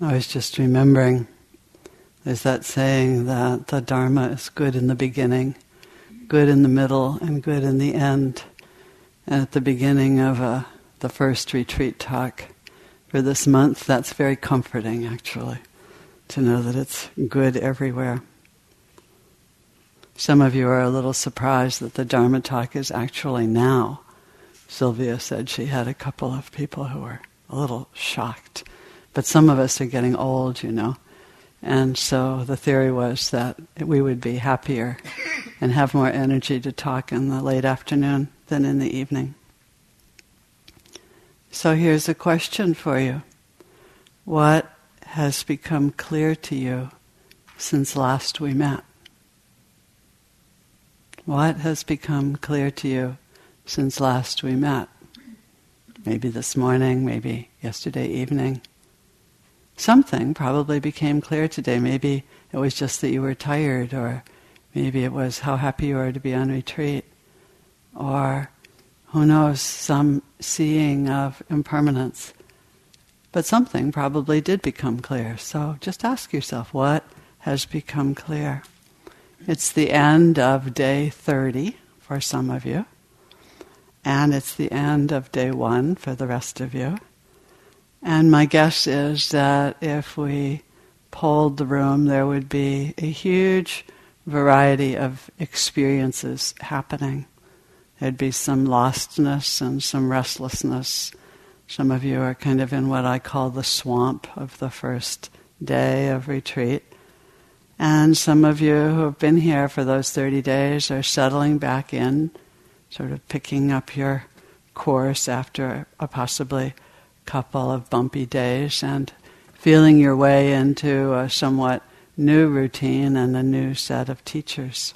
I was just remembering there's that saying that the Dharma is good in the beginning, good in the middle, and good in the end. And at the beginning of a, the first retreat talk for this month, that's very comforting actually, to know that it's good everywhere. Some of you are a little surprised that the Dharma talk is actually now. Sylvia said she had a couple of people who were a little shocked. But some of us are getting old, you know. And so the theory was that we would be happier and have more energy to talk in the late afternoon than in the evening. So here's a question for you What has become clear to you since last we met? What has become clear to you since last we met? Maybe this morning, maybe yesterday evening. Something probably became clear today. Maybe it was just that you were tired, or maybe it was how happy you are to be on retreat, or who knows, some seeing of impermanence. But something probably did become clear. So just ask yourself what has become clear. It's the end of day 30 for some of you, and it's the end of day one for the rest of you. And my guess is that if we polled the room, there would be a huge variety of experiences happening. There'd be some lostness and some restlessness. Some of you are kind of in what I call the swamp of the first day of retreat. And some of you who have been here for those 30 days are settling back in, sort of picking up your course after a possibly couple of bumpy days and feeling your way into a somewhat new routine and a new set of teachers.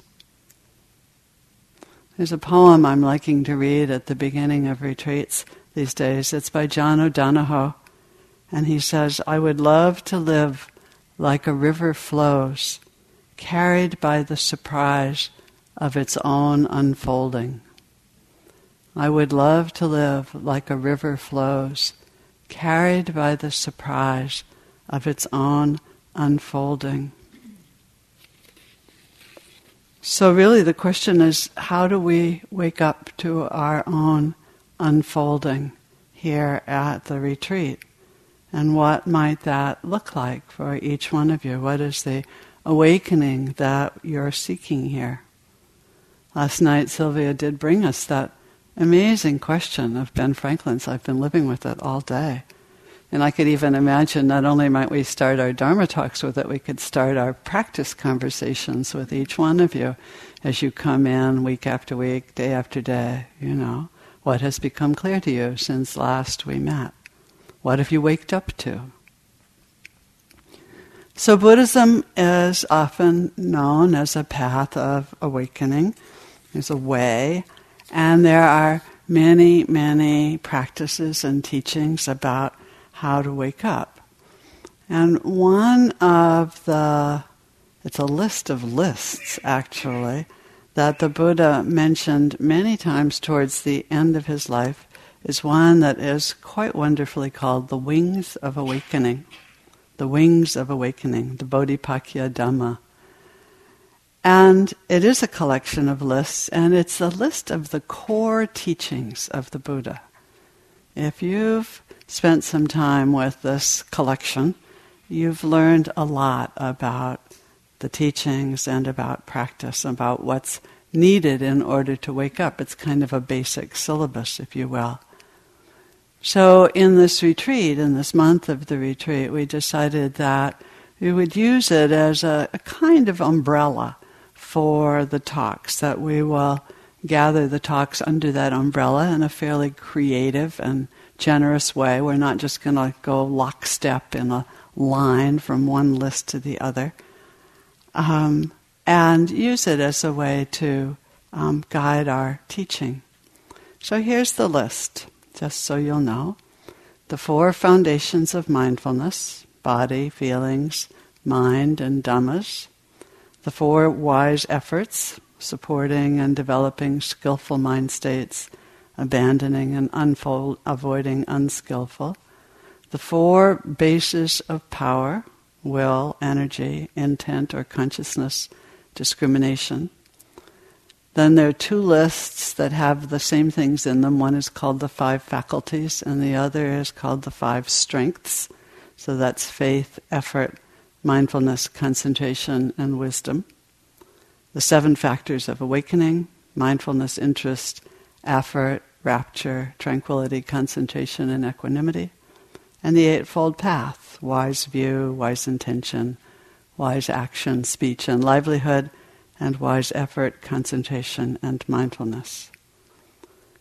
There's a poem I'm liking to read at the beginning of retreats these days. It's by John O'Donohue. And he says, I would love to live like a river flows, carried by the surprise of its own unfolding. I would love to live like a river flows, carried by the surprise of its own unfolding. So, really, the question is how do we wake up to our own unfolding here at the retreat? And what might that look like for each one of you? What is the awakening that you're seeking here? Last night, Sylvia did bring us that amazing question of Ben Franklin's. I've been living with it all day. And I could even imagine not only might we start our Dharma talks with it, we could start our practice conversations with each one of you as you come in week after week, day after day, you know. What has become clear to you since last we met? What have you waked up to? So, Buddhism is often known as a path of awakening. There's a way, and there are many, many practices and teachings about how to wake up. And one of the, it's a list of lists actually, that the Buddha mentioned many times towards the end of his life is one that is quite wonderfully called the Wings of Awakening. The Wings of Awakening, the Bodhipakkhiya Dhamma. And it is a collection of lists, and it's a list of the core teachings of the Buddha. If you've spent some time with this collection, you've learned a lot about the teachings and about practice, about what's needed in order to wake up. It's kind of a basic syllabus, if you will. So, in this retreat, in this month of the retreat, we decided that we would use it as a, a, kind of umbrella for the talks, that we will gather the talks under that umbrella in a fairly creative and generous way. We're not just going to go lockstep in a line from one list to the other. Um, and use it as a way to um, guide our teaching. So here's the list just so you'll know. The four foundations of mindfulness body, feelings, mind, and dhammas. The four wise efforts supporting and developing skillful mind states, abandoning and unfold, avoiding unskillful. the four bases of power will, energy, intent or consciousness, discrimination. Then there are two lists that have the same things in them. One is called the five faculties, and the other is called the five strengths. So that's faith, effort, mindfulness, concentration, and wisdom. The seven factors of awakening mindfulness, interest, effort, rapture, tranquility, concentration, and equanimity. And the Eightfold Path wise view, wise intention, wise action, speech, and livelihood, and wise effort, concentration, and mindfulness.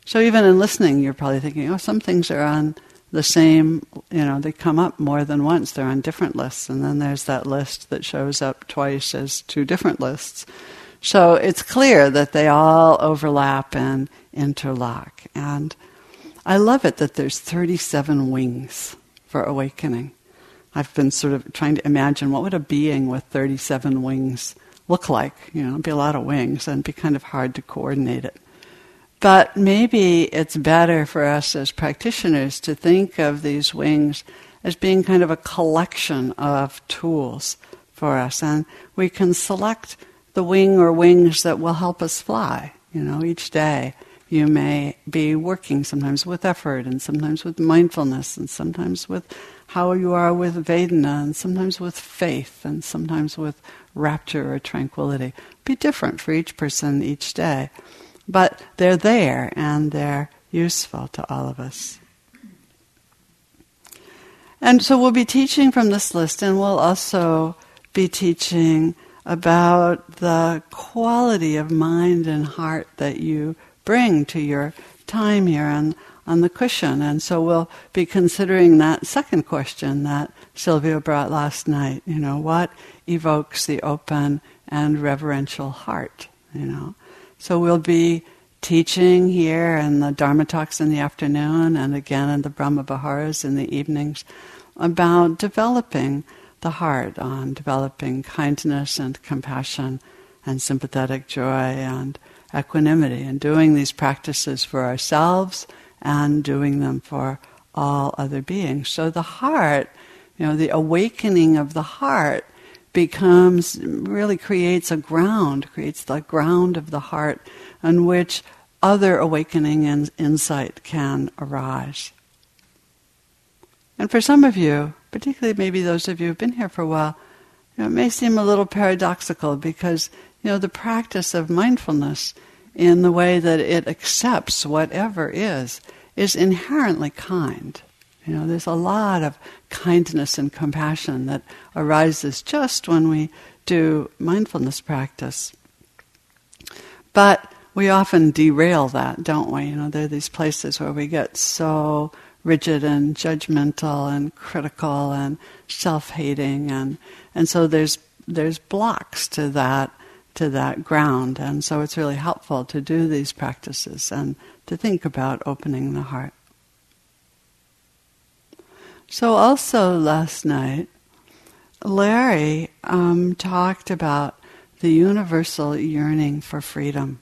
So even in listening, you're probably thinking, oh, some things are on the same, you know, they come up more than once. They're on different lists. And then there's that list that shows up twice as two different lists. So it's clear that they all overlap and interlock. And I love it that there's 37 wings for awakening. I've been sort of trying to imagine what would a being with 37 wings look like. You know, it'd be a lot of wings and it'd be kind of hard to coordinate it. But maybe it's better for us as practitioners to think of these wings as being kind of a collection of tools for us. And we can select the wing or wings that will help us fly, you know, each day you may be working sometimes with effort and sometimes with mindfulness and sometimes with how you are with Vedana and sometimes with faith and sometimes with rapture or tranquility. Be different for each person each day. But they're there and they're useful to all of us. And so we'll be teaching from this list and we'll also be teaching about the quality of mind and heart that you bring to your time here on, on the cushion. And so we'll be considering that second question that Sylvia brought last night. You know, what evokes the open and reverential heart? You know, so we'll be teaching here and the Dharma talks in the afternoon and again in the Brahma Viharas in the evenings about developing the heart, on developing kindness and compassion and sympathetic joy and equanimity and doing these practices for ourselves and doing them for all other beings. So the heart, you know, the awakening of the heart becomes, really creates a ground, creates the ground of the heart on which other awakening and insight can arise. And for some of you, particularly maybe those of you who've been here for a while, you know, it may seem a little paradoxical because you know, the practice of mindfulness in the way that it accepts whatever is, is inherently kind. You know, there's a lot of kindness and compassion that arises just when we do mindfulness practice. But we often derail that, don't we? You know, there are these places where we get so rigid and judgmental and critical and self-hating and and so there's there's blocks to that to that ground. And so it's really helpful to do these practices and to think about opening the heart. So, also last night, Larry um, talked about the universal yearning for freedom.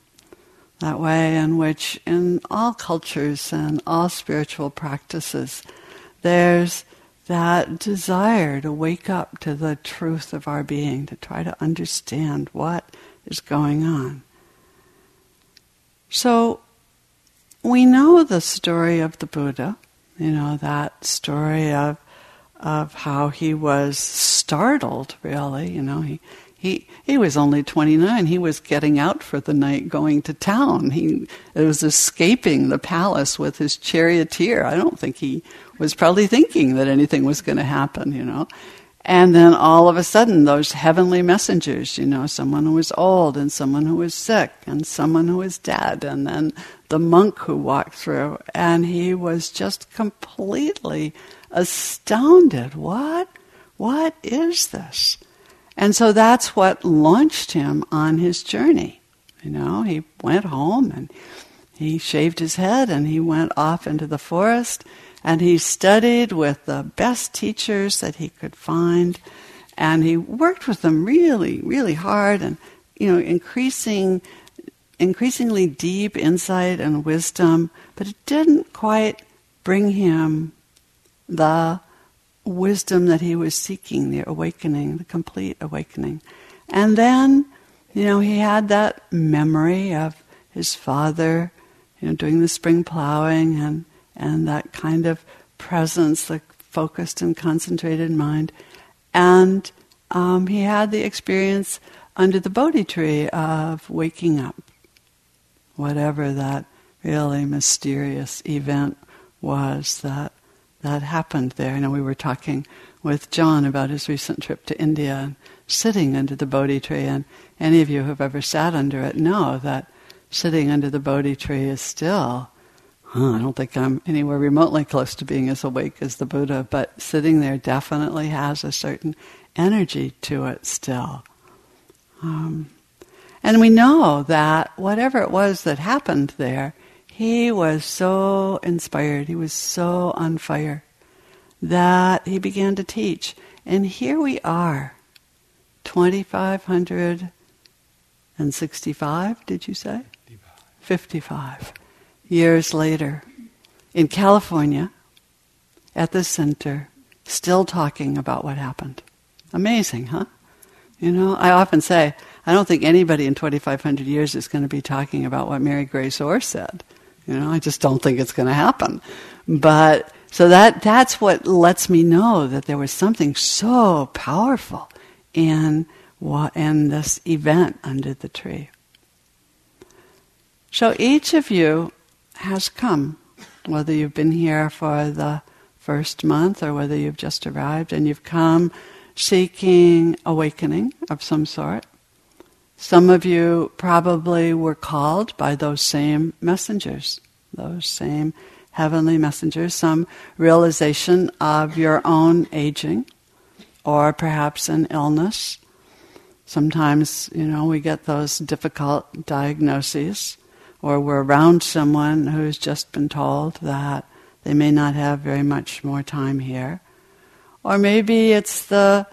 That way, in which in all cultures and all spiritual practices, there's that desire to wake up to the truth of our being, to try to understand what is going on. So we know the story of the Buddha, you know, that story of of how he was startled really, you know, he he he was only 29. He was getting out for the night going to town. He it was escaping the palace with his charioteer. I don't think he was probably thinking that anything was going to happen, you know. And then all of a sudden, those heavenly messengers, you know, someone who was old and someone who was sick and someone who was dead, and then the monk who walked through, and he was just completely astounded. What? What is this? And so that's what launched him on his journey. You know, he went home and he shaved his head and he went off into the forest and he studied with the best teachers that he could find. And he worked with them really, really hard and, you know, increasing, increasingly deep insight and wisdom. But it didn't quite bring him the wisdom that he was seeking, the awakening, the complete awakening. And then, you know, he had that memory of his father, you know, doing the spring plowing and, and that kind of presence, the focused and concentrated mind. And um, he had the experience under the Bodhi tree of waking up, whatever that really mysterious event was that that happened there. You know, we were talking with John about his recent trip to India and sitting under the Bodhi tree, and any of you who have ever sat under it know that sitting under the Bodhi tree is still. Huh, I don't think I'm anywhere remotely close to being as awake as the Buddha, but sitting there definitely has a certain energy to it still. Um, and we know that whatever it was that happened there, he was so inspired, he was so on fire that he began to teach. And here we are, 2,565, did you say? 55 years later, in California, at the center, still talking about what happened. Amazing, huh? You know, I often say, I don't think anybody in 2,500 years is going to be talking about what Mary Grace Orr said. You know, I just don't think it's going to happen. But so that that's what lets me know that there was something so powerful in in this event under the tree. So each of you has come, whether you've been here for the first month or whether you've just arrived and you've come seeking awakening of some sort. Some of you probably were called by those same messengers, those same heavenly messengers, some realization of your own aging, or perhaps an illness. Sometimes, you know, we get those difficult diagnoses, or we're around someone who's just been told that they may not have very much more time here. Or maybe it's the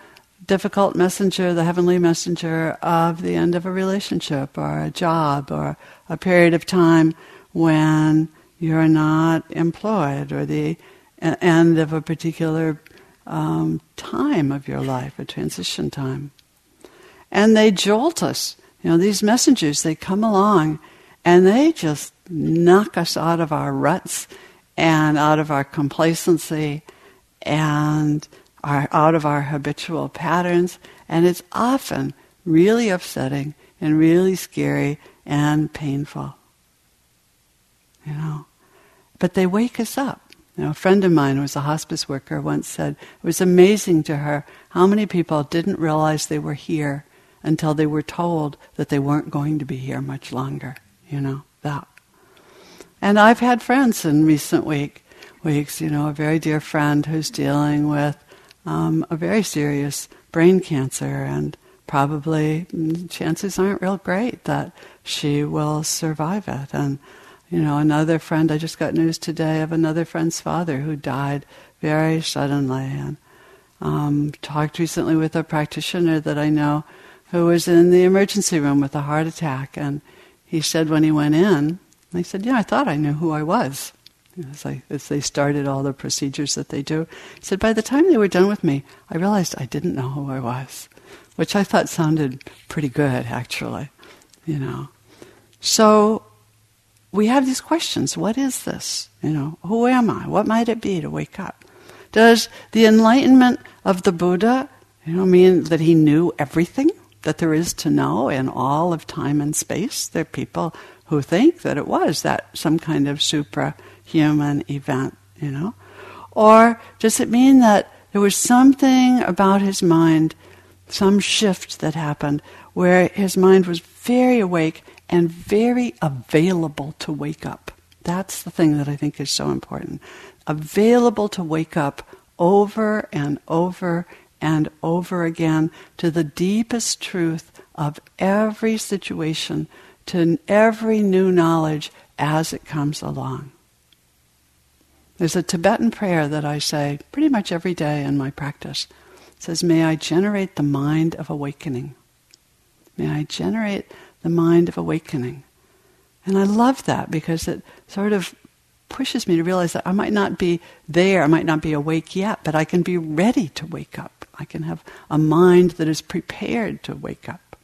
difficult messenger, the heavenly messenger of the end of a relationship or a job or a period of time when you're not employed or the end of a particular um, time of your life, a transition time. And they jolt us. You know, these messengers, they come along and they just knock us out of our ruts and out of our complacency and our, out of our habitual patterns, and it's often really upsetting and really scary and painful. You know, but they wake us up. You know, a friend of mine who was a hospice worker once said it was amazing to her how many people didn't realize they were here until they were told that they weren't going to be here much longer. You know that. And I've had friends in recent week weeks. You know, a very dear friend who's dealing with um, a very serious brain cancer, and probably chances aren't real great that she will survive it. And you know, another friend, I just got news today of another friend's father who died very suddenly, and um, talked recently with a practitioner that I know who was in the emergency room with a heart attack, and he said when he went in, he said, "Yeah, I thought I knew who I was." As, I, as they started all the procedures that they do. He said, by the time they were done with me, I realized I didn't know who I was, which I thought sounded pretty good, actually, you know. So we have these questions. What is this? You know, who am I? What might it be to wake up? Does the enlightenment of the Buddha, you know, mean that he knew everything that there is to know in all of time and space? There are people who think that it was that some kind of supra human event, you know? Or does it mean that there was something about his mind, some shift that happened, where his mind was very awake and very available to wake up? That's the thing that I think is so important. Available to wake up over and over and over again to the deepest truth of every situation, to every new knowledge as it comes along. There's a Tibetan prayer that I say pretty much every day in my practice. It says, May I generate the mind of awakening. May I generate the mind of awakening. And I love that because it sort of pushes me to realize that I might not be there, I might not be awake yet, but I can be ready to wake up. I can have a mind that is prepared to wake up.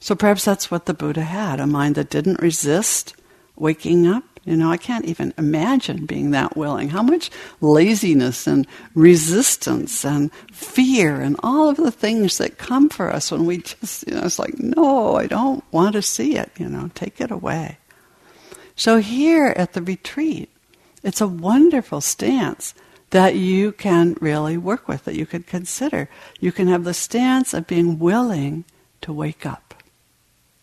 So perhaps that's what the Buddha had a mind that didn't resist waking up. You know, I can't even imagine being that willing. How much laziness and resistance and fear and all of the things that come for us when we just, you know, it's like, no, I don't want to see it, you know, take it away. So here at the retreat, it's a wonderful stance that you can really work with, that you could consider. You can have the stance of being willing to wake up.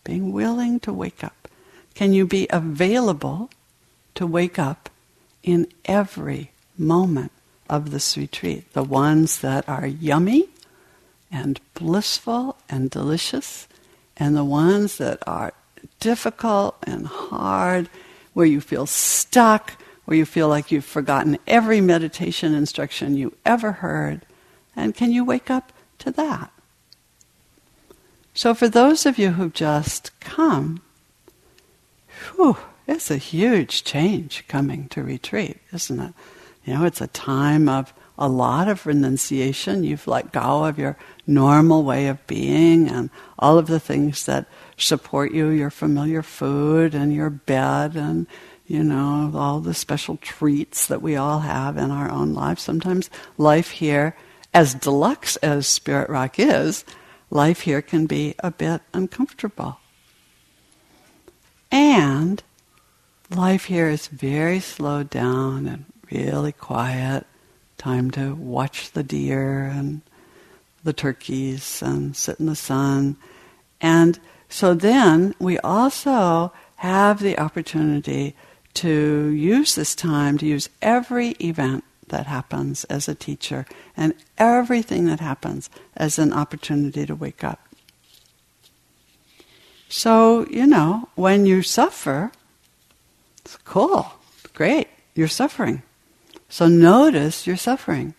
Being willing to wake up. Can you be available to wake up in every moment of this retreat? The ones that are yummy and blissful and delicious, and the ones that are difficult and hard, where you feel stuck, where you feel like you've forgotten every meditation instruction you ever heard. And can you wake up to that? So, for those of you who've just come, whew, it's a huge change coming to retreat, isn't it? You know, it's a time of a lot of renunciation. You've let go of your normal way of being and all of the things that support you, your familiar food and your bed and, you know, all the special treats that we all have in our own lives. Sometimes life here, as deluxe as Spirit Rock is, life here can be a bit uncomfortable. And life here is very slowed down and really quiet. Time to watch the deer and the turkeys and sit in the sun. And so then we also have the opportunity to use this time to use every event that happens as a teacher and everything that happens as an opportunity to wake up. So, you know, when you suffer, it's cool, great, you're suffering. So notice you're suffering.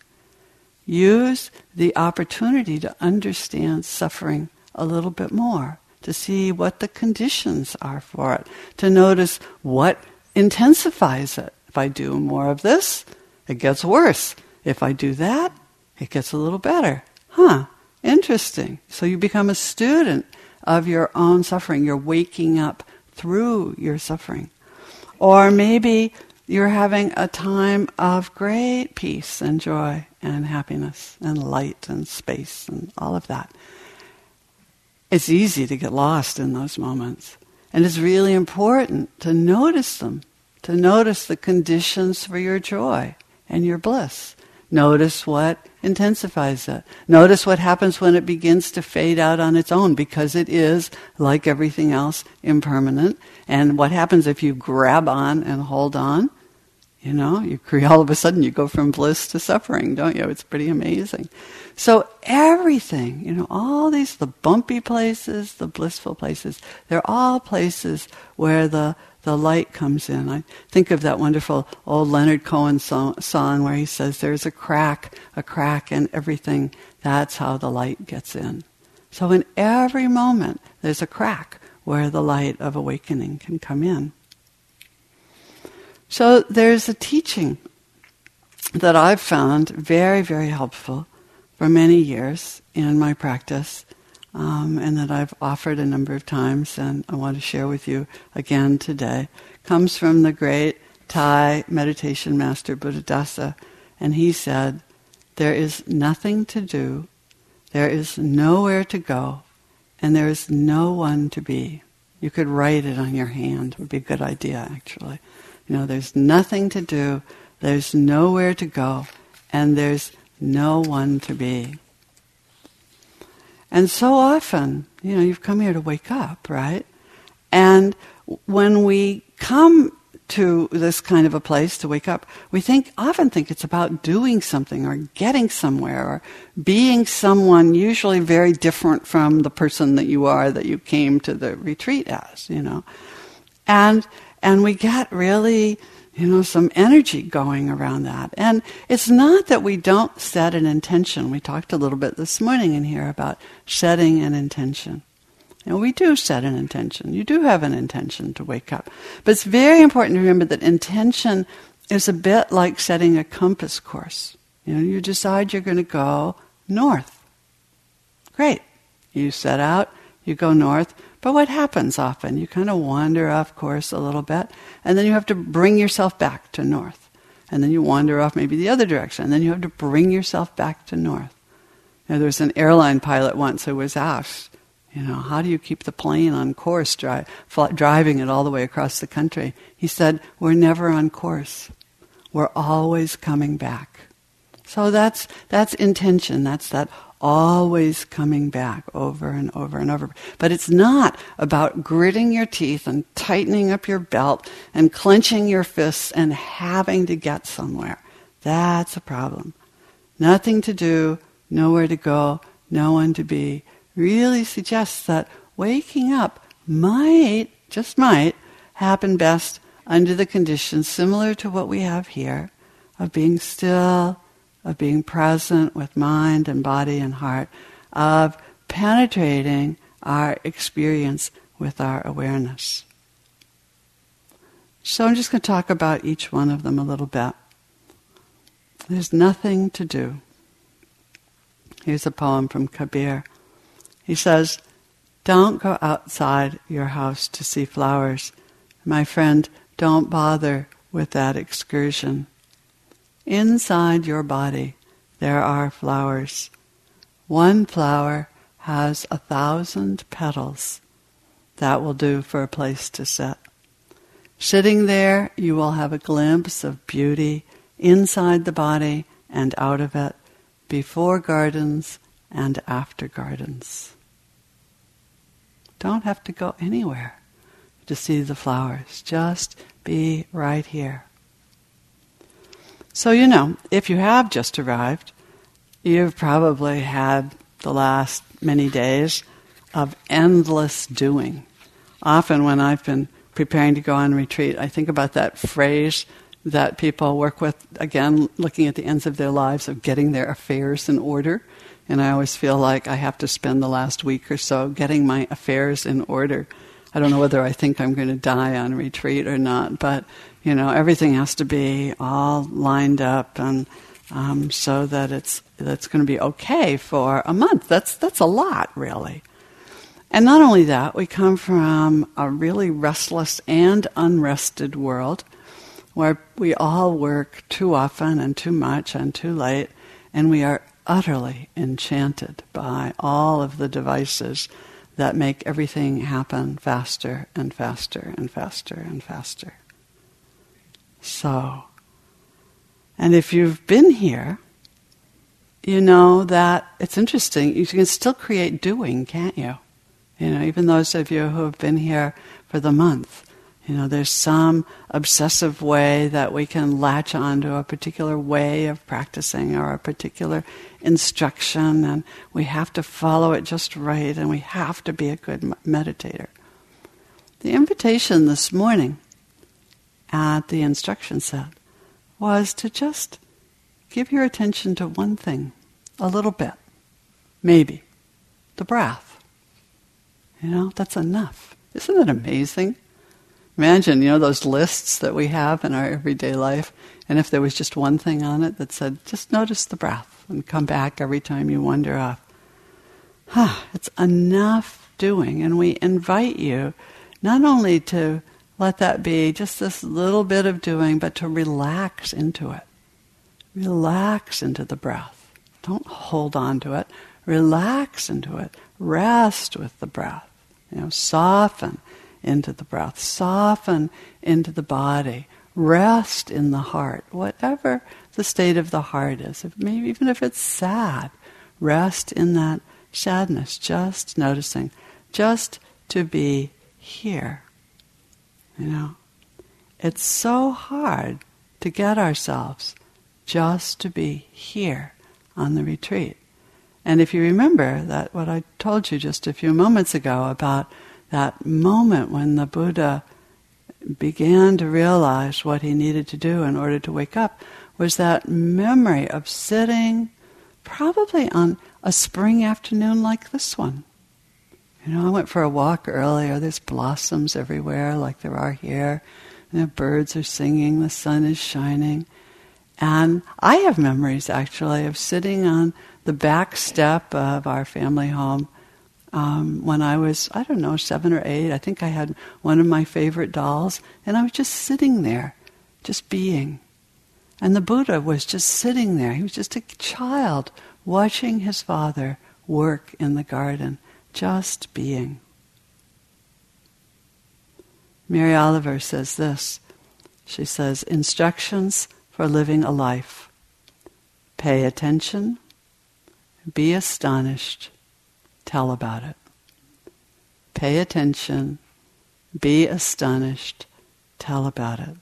Use the opportunity to understand suffering a little bit more, to see what the conditions are for it, to notice what intensifies it. If I do more of this, it gets worse. If I do that, it gets a little better. Huh, interesting. So you become a student of your own suffering. You're waking up through your suffering. Or maybe you're having a time of great peace and joy and happiness and light and space and all of that. It's easy to get lost in those moments. And it's really important to notice them, to notice the conditions for your joy and your bliss. Notice what intensifies it. Notice what happens when it begins to fade out on its own because it is, like everything else, impermanent. And what happens if you grab on and hold on? You know, you all of a sudden you go from bliss to suffering, don't you? It's pretty amazing. So everything, you know, all these, the bumpy places, the blissful places, they're all places where the the light comes in. I think of that wonderful old Leonard Cohen song, song, where he says, There's a crack, a crack in everything. That's how the light gets in. So in every moment, there's a crack where the light of awakening can come in. So there's a teaching that I've found very, very helpful for many years in my practice um, and that I've offered a number of times, and I want to share with you again today, comes from the great Thai meditation master Buddhadasa. And he said, There is nothing to do, there is nowhere to go, and there is no one to be. You could write it on your hand, it would be a good idea, actually. You know, there's nothing to do, there's nowhere to go, and there's no one to be. And so often, you know, you've come here to wake up, right? And when we come to this kind of a place to wake up, we think often think it's about doing something or getting somewhere or being someone usually very different from the person that you are that you came to the retreat as, you know. And and we get really you know, some energy going around that. And it's not that we don't set an intention. We talked a little bit this morning in here about setting an intention. Know, we do set an intention. You do have an intention to wake up. But it's very important to remember that intention is a bit like setting a compass course. You know, you decide you're going to go north. Great. You set out, you go north, but what happens often? You kind of wander off course a little bit, and then you have to bring yourself back to north. And then you wander off maybe the other direction, and then you have to bring yourself back to north. Know, there was an airline pilot once who was asked, you know, how do you keep the plane on course, dri- driving it all the way across the country? He said, we're never on course. We're always coming back. So that's, that's intention. That's that always coming back over and over and over. But it's not about gritting your teeth and tightening up your belt and clenching your fists and having to get somewhere. That's a problem. Nothing to do, nowhere to go, no one to be really suggests that waking up might, just might, happen best under the conditions similar to what we have here of being still, of being present with mind and body and heart, of penetrating our experience with our awareness. So I'm just going to talk about each one of them a little bit. There's nothing to do. Here's a poem from Kabir. He says, Don't go outside your house to see flowers. My friend, don't bother with that excursion. Inside your body, there are flowers. One flower has a thousand petals. That will do for a place to sit. Sitting there, you will have a glimpse of beauty inside the body and out of it, before gardens and after gardens. Don't have to go anywhere to see the flowers. Just be right here. So, you know, if you have just arrived, you've probably had the last many days of endless doing. Often, when I've been preparing to go on retreat, I think about that phrase that people work with, again, looking at the ends of their lives, of getting their affairs in order. And I always feel like I have to spend the last week or so getting my affairs in order. I don't know whether I think I'm going to die on retreat or not, but you know everything has to be all lined up and um, so that it's that's going to be okay for a month. That's that's a lot, really. And not only that, we come from a really restless and unrested world where we all work too often and too much and too late, and we are utterly enchanted by all of the devices that make everything happen faster and faster and faster and faster. So, and if you've been here, you know that it's interesting. You can still create doing, can't you? You know, even those of you who have been here for the month, you know, there's some obsessive way that we can latch onto a particular way of practicing or a particular instruction, and we have to follow it just right, and we have to be a good meditator. The invitation this morning at the instruction set was to just give your attention to one thing, a little bit, maybe, the breath. You know, that's enough. Isn't it amazing? Imagine, you know, those lists that we have in our everyday life, and if there was just one thing on it that said, just notice the breath and come back every time you wander off. Huh, it's enough doing, and we invite you not only to let that be just this little bit of doing, but to relax into it. Relax into the breath. Don't hold on to it. Relax into it. Rest with the breath. You know, soften into the breath, soften into the body, rest in the heart, whatever the state of the heart is. If, maybe even if it's sad, rest in that sadness, just noticing, just to be here. You know, it's so hard to get ourselves just to be here on the retreat. And if you remember that what I told you just a few moments ago about that moment when the Buddha began to realize what he needed to do in order to wake up was that memory of sitting probably on a spring afternoon like this one. You know, I went for a walk earlier. There's blossoms everywhere, like there are here. And the birds are singing, the sun is shining. And I have memories, actually, of sitting on the back step of our family home um, when I was, I don't know, seven or eight. I think I had one of my favorite dolls, and I was just sitting there, just being. And the Buddha was just sitting there. He was just a child watching his father work in the garden, just being. Mary Oliver says this. She says, Instructions for living a life. Pay attention, be astonished, tell about it. Pay attention, be astonished, tell about it.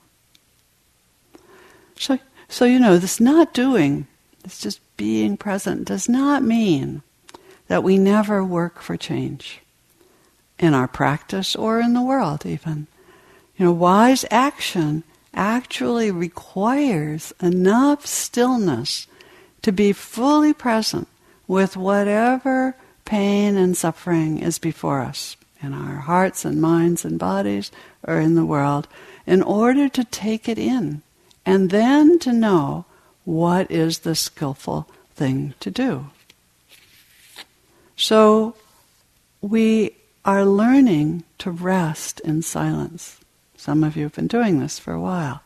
So, so you know, this not doing, this just being present, does not mean that we never work for change in our practice or in the world, even. You know, wise action actually requires enough stillness to be fully present with whatever pain and suffering is before us in our hearts and minds and bodies or in the world in order to take it in and then to know what is the skillful thing to do. So we are learning to rest in silence. Some of you have been doing this for a while.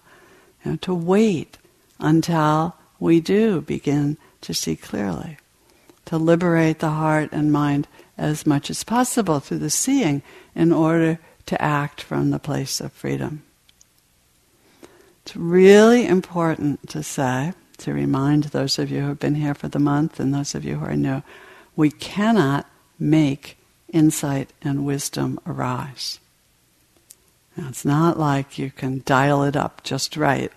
You know, to wait until we do begin to see clearly. To liberate the heart and mind as much as possible through the seeing in order to act from the place of freedom. It's really important to say, to remind those of you who have been here for the month and those of you who are new, we cannot make insight and wisdom arise. Now, it's not like you can dial it up just right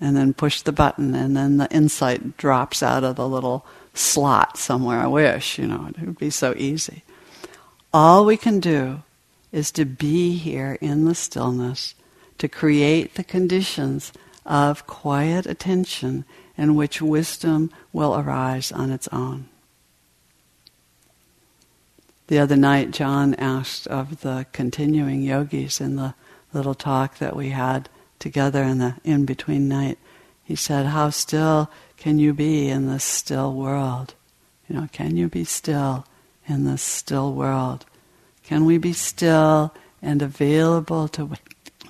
and then push the button and then the insight drops out of the little slot somewhere. I wish, you know, it would be so easy. All we can do is to be here in the stillness to create the conditions of quiet attention in which wisdom will arise on its own. The other night, John asked of the continuing yogis in the little talk that we had together in the in between night. He said, How still can you be in this still world? You know, can you be still in this still world? Can we be still and available to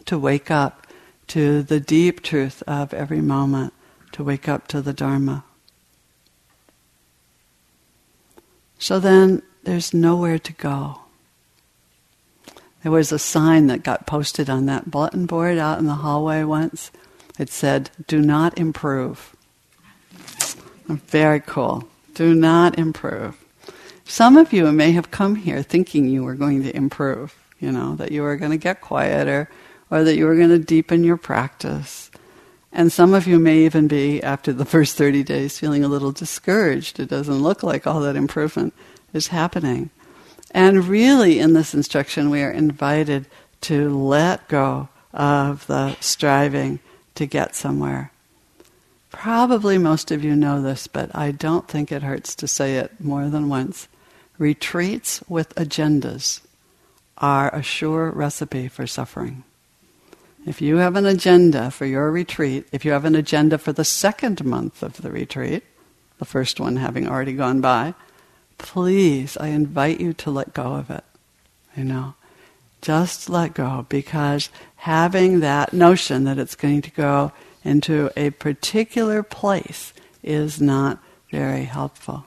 to wake up to the deep truth of every moment, to wake up to the Dharma. So then there's nowhere to go. There was a sign that got posted on that bulletin board out in the hallway once. It said, Do not improve. Very cool. Do not improve. Some of you may have come here thinking you were going to improve, you know, that you were going to get quieter, or that you were going to deepen your practice. And some of you may even be, after the first 30 days, feeling a little discouraged. It doesn't look like all that improvement is happening. And really, in this instruction, we are invited to let go of the striving to get somewhere. Probably most of you know this, but I don't think it hurts to say it more than once. Retreats with agendas are a sure recipe for suffering. If you have an agenda for your retreat, if you have an agenda for the second month of the retreat, the first one having already gone by, please, I invite you to let go of it. You know, just let go because having that notion that it's going to go into a particular place is not very helpful.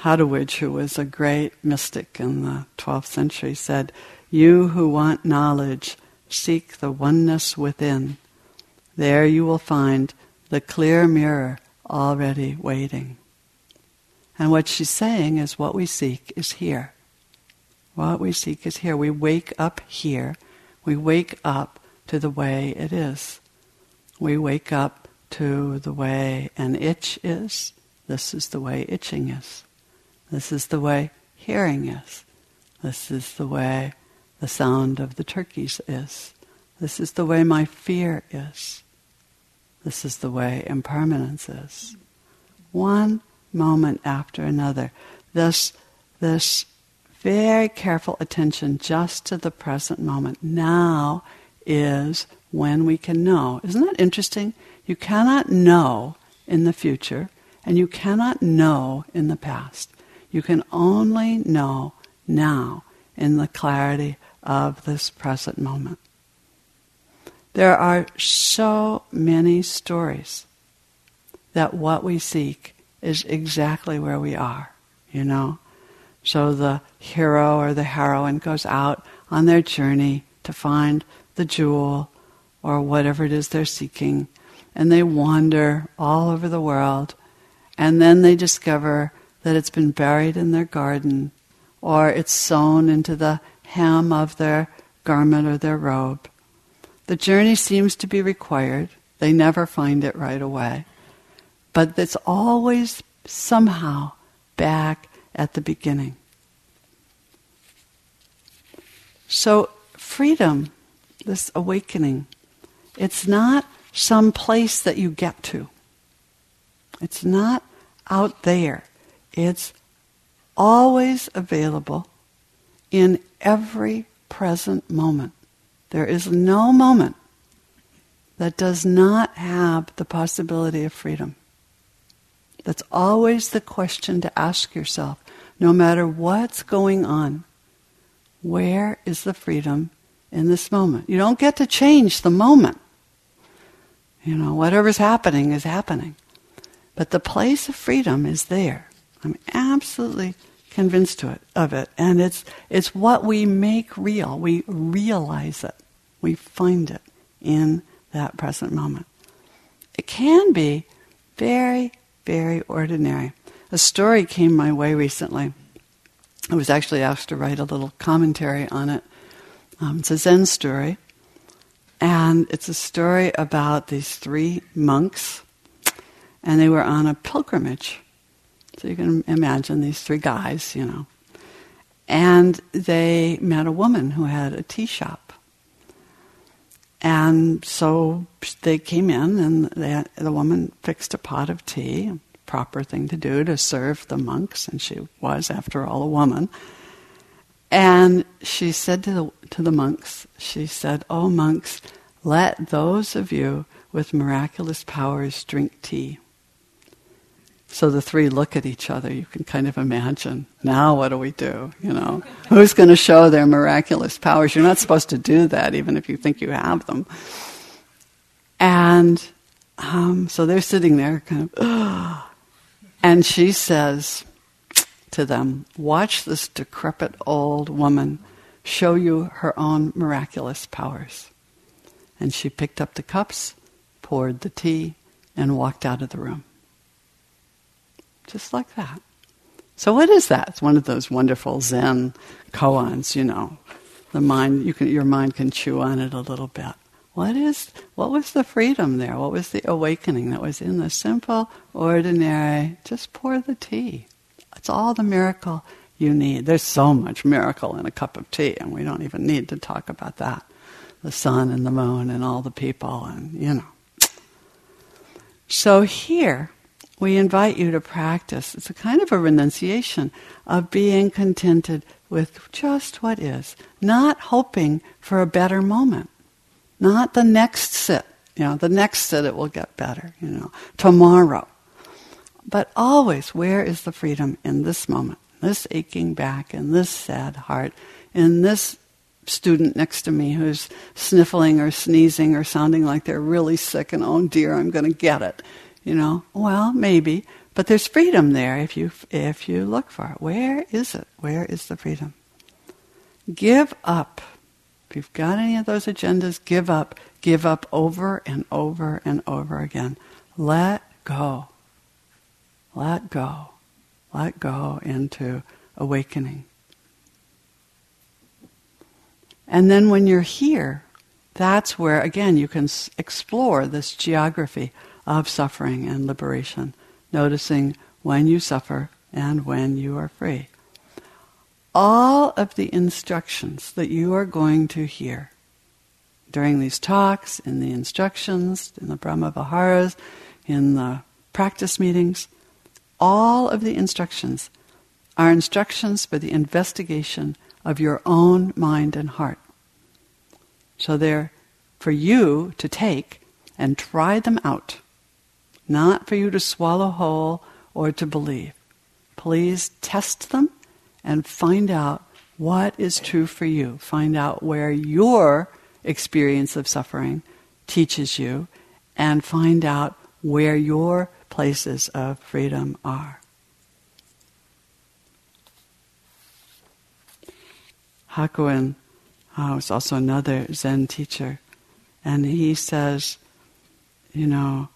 Hadewijch, who was a great mystic in the 12th century, said, you who want knowledge, seek the oneness within. There you will find the clear mirror already waiting. And what she's saying is what we seek is here. What we seek is here. We wake up here. We wake up to the way it is. We wake up to the way an itch is. This is the way itching is. This is the way hearing is. This is the way the sound of the turkeys is. This is the way my fear is. This is the way impermanence is. One moment after another. This this very careful attention just to the present moment. Now is when we can know. Isn't that interesting? You cannot know in the future, and you cannot know in the past. You can only know now in the clarity of this present moment. There are so many stories that what we seek is exactly where we are, you know? So the hero or the heroine goes out on their journey to find the jewel or whatever it is they're seeking, and they wander all over the world, and then they discover that it's been buried in their garden or it's sewn into the hem of their garment or their robe. The journey seems to be required. They never find it right away. But it's always somehow back at the beginning. So, freedom, this awakening, it's not some place that you get to. It's not out there. It's always available in every present moment. There is no moment that does not have the possibility of freedom. That's always the question to ask yourself, no matter what's going on. Where is the freedom in this moment? You don't get to change the moment. You know, whatever's happening is happening. But the place of freedom is there. I'm absolutely convinced to it, of it. And it's, it's what we make real. We realize it. We find it in that present moment. It can be very, very ordinary. A story came my way recently. I was actually asked to write a little commentary on it. Um, it's a Zen story. And it's a story about these three monks, and they were on a pilgrimage so you can imagine these three guys, you know. And they met a woman who had a tea shop. And so they came in, and the woman fixed a pot of tea, proper thing to do to serve the monks, and she was, after all, a woman. And she said to the, to the monks, she said, Oh, monks, let those of you with miraculous powers drink tea. So the three look at each other. You can kind of imagine. Now, what do we do? You know, who's going to show their miraculous powers? You're not supposed to do that, even if you think you have them. And um, so they're sitting there, kind of, and she says to them, "Watch this decrepit old woman show you her own miraculous powers." And she picked up the cups, poured the tea, and walked out of the room just like that. So what is that? It's one of those wonderful Zen koans, you know. The mind, you can, your mind can chew on it a little bit. What is, what was the freedom there? What was the awakening that was in the simple, ordinary, just pour the tea. It's all the miracle you need. There's so much miracle in a cup of tea, and we don't even need to talk about that. The sun and the moon and all the people, and you know. So here, we invite you to practice. It's a kind of a renunciation of being contented with just what is, not hoping for a better moment, not the next sit. You know, the next sit it will get better, you know, tomorrow. But always, where is the freedom in this moment? This aching back, in this sad heart, in this student next to me who's sniffling or sneezing or sounding like they're really sick and oh dear, I'm going to get it. You know, well, maybe, but there's freedom there if you if you look for it. Where is it? Where is the freedom? Give up. If you've got any of those agendas, give up. Give up over and over and over again. Let go. Let go. Let go into awakening. And then when you're here, that's where, again, you can explore this geography of suffering and liberation, noticing when you suffer and when you are free. All of the instructions that you are going to hear during these talks, in the instructions, in the Brahma Viharas, in the practice meetings, all of the instructions are instructions for the investigation of your own mind and heart. So they're for you to take and try them out, not for you to swallow whole or to believe. Please test them and find out what is true for you. Find out where your experience of suffering teaches you, and find out where your places of freedom are. Hakuin uh, was also another Zen teacher, and he says, you know,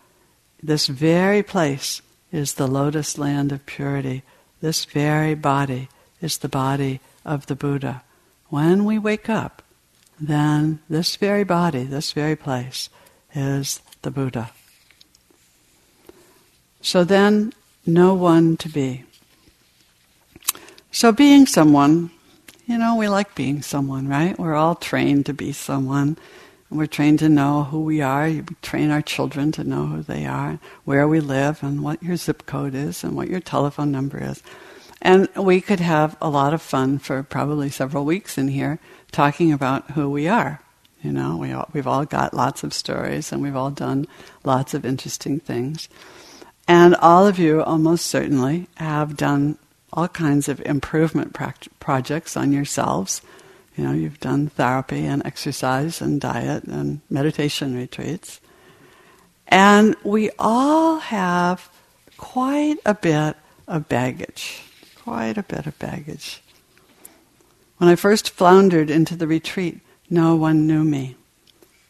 this very place is the lotus land of purity. This very body is the body of the Buddha. When we wake up, then this very body, this very place, is the Buddha. So then, no one to be. So, being someone, you know, we like being someone, right? We're all trained to be someone. We're trained to know who we are. We train our children to know who they are, where we live, and what your zip code is, and what your telephone number is. And we could have a lot of fun for probably several weeks in here talking about who we are. You know, we all, we've all got lots of stories and we've all done lots of interesting things. And all of you almost certainly have done all kinds of improvement projects on yourselves. You know, you've done therapy and exercise and diet and meditation retreats. And we all have quite a bit of baggage quite a bit of baggage. When I first floundered into the retreat, no one knew me.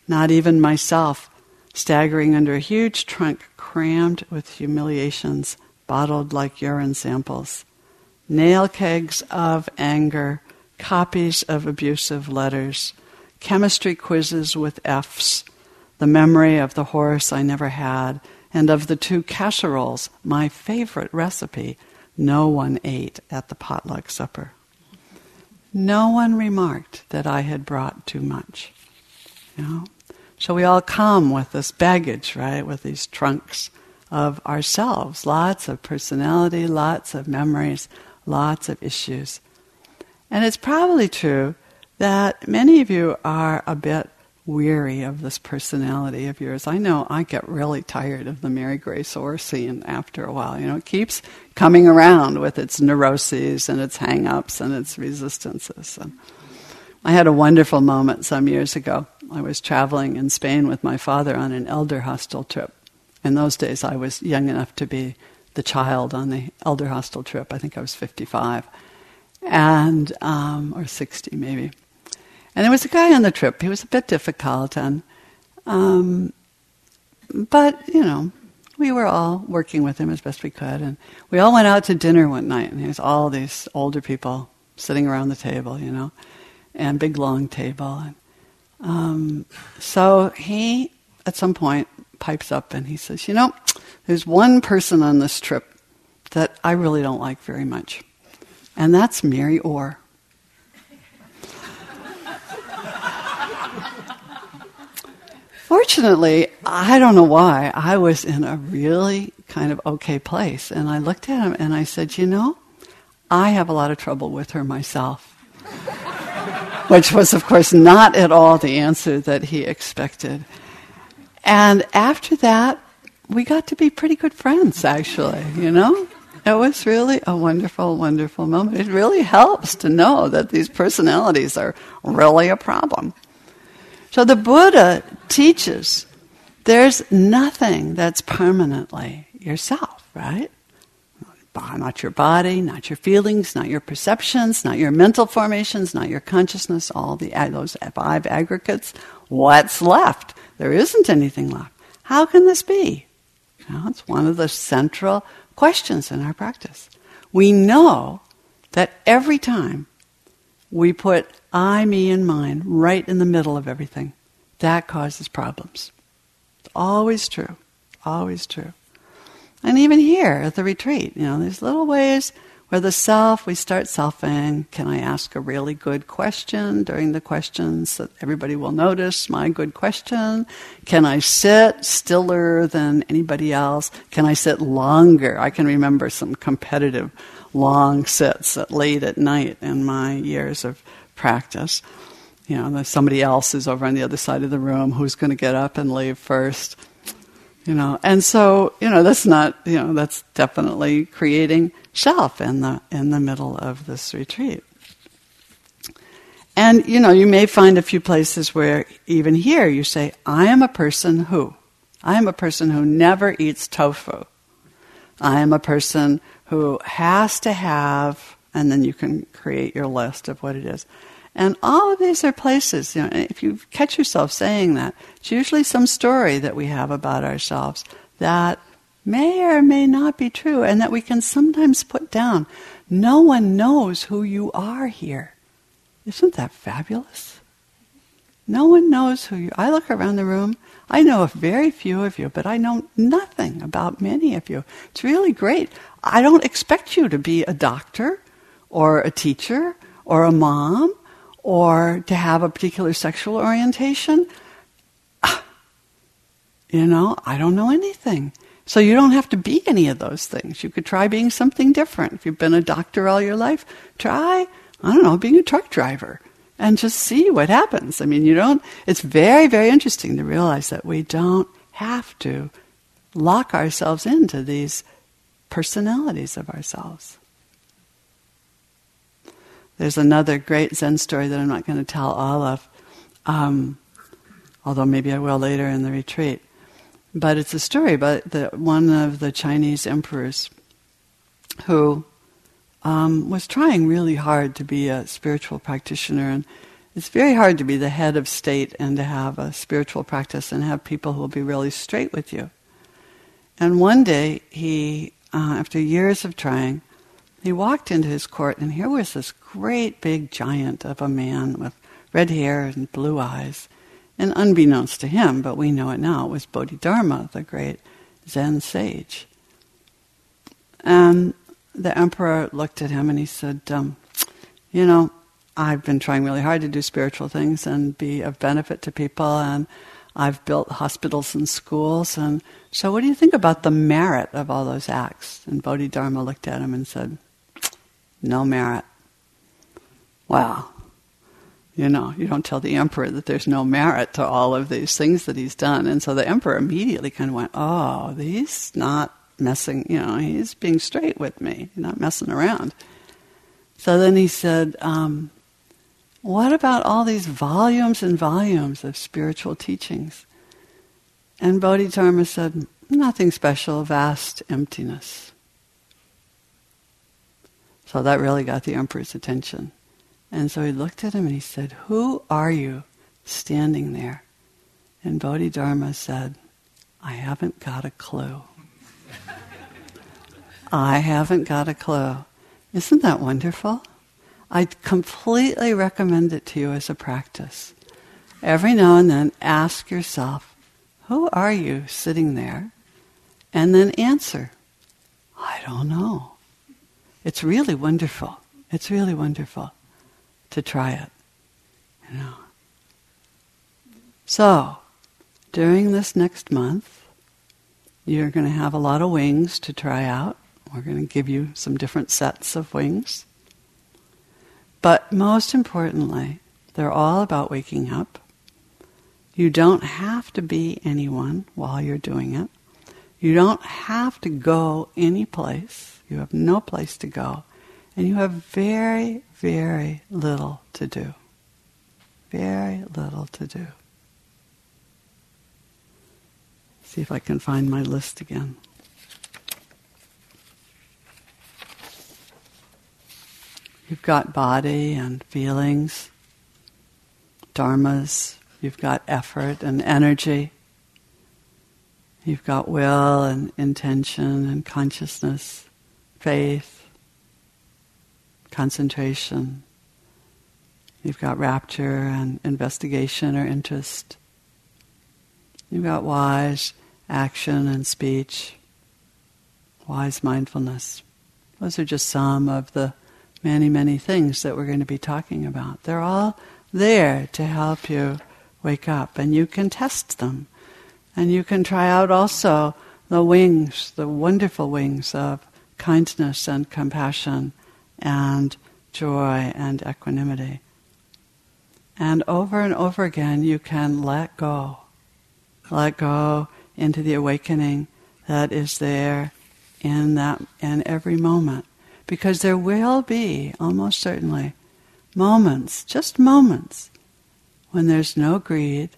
Not even myself, staggering under a huge trunk crammed with humiliations, bottled like urine samples. Nail kegs of anger, copies of abusive letters, chemistry quizzes with F's, the memory of the horse I never had, and of the two casseroles, my favorite recipe, no one ate at the potluck supper. No one remarked that I had brought too much. You know? So we all come with this baggage, right? With these trunks of ourselves. Lots of personality, lots of memories, lots of issues. And it's probably true that many of you are a bit weary of this personality of yours. I know I get really tired of the Mary Grace Orr scene after a while. You know, it keeps coming around with its neuroses and its hang-ups and its resistances. And I had a wonderful moment some years ago. I was traveling in Spain with my father on an elder hostel trip. In those days, I was young enough to be the child on the elder hostel trip. I think I was 55, and um, or 60 maybe. And there was a guy on the trip. He was a bit difficult, and um, but you know, we were all working with him as best we could, and we all went out to dinner one night, and there's all these older people sitting around the table, you know, and big long table, and um, so he at some point pipes up and he says, "You know, there's one person on this trip that I really don't like very much, and that's Mary Orr." Fortunately, I don't know why, I was in a really kind of okay place. And I looked at him and I said, You know, I have a lot of trouble with her myself. Which was, of course, not at all the answer that he expected. And after that, we got to be pretty good friends, actually, you know? It was really a wonderful, wonderful moment. It really helps to know that these personalities are really a problem. So the Buddha teaches there's nothing that's permanently yourself, right? Not your body, not your feelings, not your perceptions, not your mental formations, not your consciousness, all the uh, those five aggregates. What's left? There isn't anything left. How can this be? Well, it's one of the central questions in our practice. We know that every time we put I, me, and mine right in the middle of everything. That causes problems. It's always true. Always true. And even here at the retreat, you know, there's little ways where the self, we start selfing. Can I ask a really good question during the questions that everybody will notice? My good question. Can I sit stiller than anybody else? Can I sit longer? I can remember some competitive long sits at late at night in my years of practice. You know, somebody else is over on the other side of the room who's going to get up and leave first. You know, and so you know that's not you know that's definitely creating shelf in the in the middle of this retreat. And you know, you may find a few places where even here you say, I am a person who. I am a person who never eats tofu. I am a person who has to have, and then you can create your list of what it is. And all of these are places, you know, if you catch yourself saying that, it's usually some story that we have about ourselves that may or may not be true and that we can sometimes put down. No one knows who you are here. Isn't that fabulous? No one knows who you I look around the room. I know a very few of you, but I know nothing about many of you. It's really great. I don't expect you to be a doctor or a teacher or a mom or to have a particular sexual orientation. You know, I don't know anything. So you don't have to be any of those things. You could try being something different. If you've been a doctor all your life, try, I don't know, being a truck driver and just see what happens. I mean, you don't, it's very, very interesting to realize that we don't have to lock ourselves into these personalities of ourselves. There's another great Zen story that I'm not going to tell all of, um, although maybe I will later in the retreat. But it's a story about the, one of the Chinese emperors who um, was trying really hard to be a spiritual practitioner. And it's very hard to be the head of state and to have a spiritual practice and have people who will be really straight with you. And one day, he, uh, after years of trying, he walked into his court, and here was this great big giant of a man with red hair and blue eyes. And unbeknownst to him, but we know it now, was Bodhidharma, the great Zen sage. And the emperor looked at him and he said, um, You know, I've been trying really hard to do spiritual things and be of benefit to people, and I've built hospitals and schools. And so, what do you think about the merit of all those acts? And Bodhidharma looked at him and said, No merit. Well, you know, you don't tell the emperor that there's no merit to all of these things that he's done. And so the emperor immediately kind of went, Oh, he's not messing, you know, he's being straight with me, not messing around. So then he said, um, What about all these volumes and volumes of spiritual teachings? And Bodhidharma said, Nothing special, vast emptiness. So that really got the emperor's attention. And so he looked at him and he said, Who are you standing there? And Bodhidharma said, I haven't got a clue. I haven't got a clue. Isn't that wonderful? I completely recommend it to you as a practice. Every now and then, ask yourself, who are you sitting there? And then answer, I don't know. It's really wonderful. It's really wonderful to try it. You know. So, during this next month, you're going to have a lot of wings to try out. We're going to give you some different sets of wings. But most importantly, they're all about waking up. You don't have to be anyone while you're doing it. You don't have to go any place. You have no place to go. And you have very, very little to do. Very little to do. See if I can find my list again. You've got body and feelings, dharmas, you've got effort and energy, you've got will and intention and consciousness, faith, concentration, you've got rapture and investigation or interest, you've got wise action and speech, wise mindfulness. Those are just some of the many, many things that we're going to be talking about. They're all there to help you wake up, and you can test them. And you can try out also the wings, the wonderful wings of kindness and compassion and joy and equanimity. And over and over again, you can let go. Let go into the awakening that is there in that in every moment. Because there will be, almost certainly, moments, just moments, when there's no greed,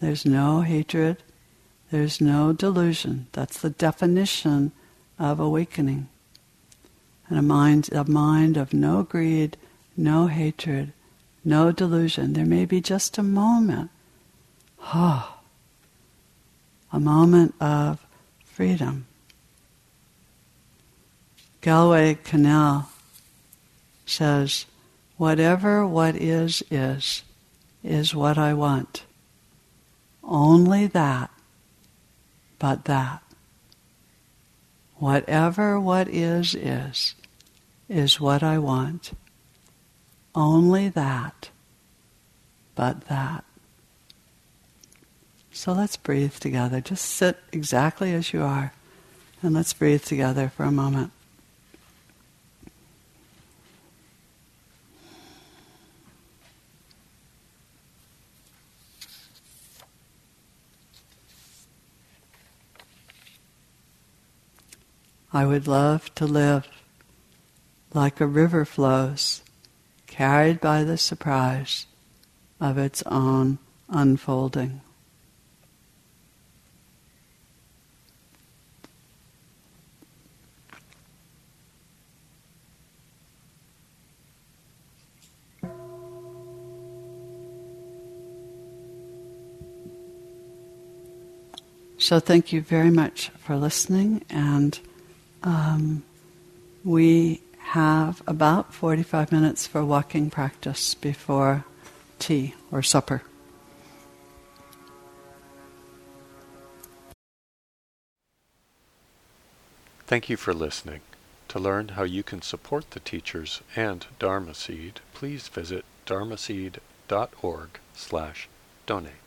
there's no hatred, there's no delusion. That's the definition of awakening. And a mind, a mind of no greed, no hatred, no delusion. There may be just a moment. Oh, a moment of freedom. Galway Kinnell says, Whatever what is, is, is what I want. Only that, but that. Whatever what is, is, is what I want. Only that, but that. So let's breathe together. Just sit exactly as you are, and let's breathe together for a moment. I would love to live like a river flows, carried by the surprise of its own unfolding. So, thank you very much for listening and um, we have about 45 minutes for walking practice before tea or supper. Thank you for listening. To learn how you can support the teachers and Dharma Seed, please visit dharmaseed.org slash donate.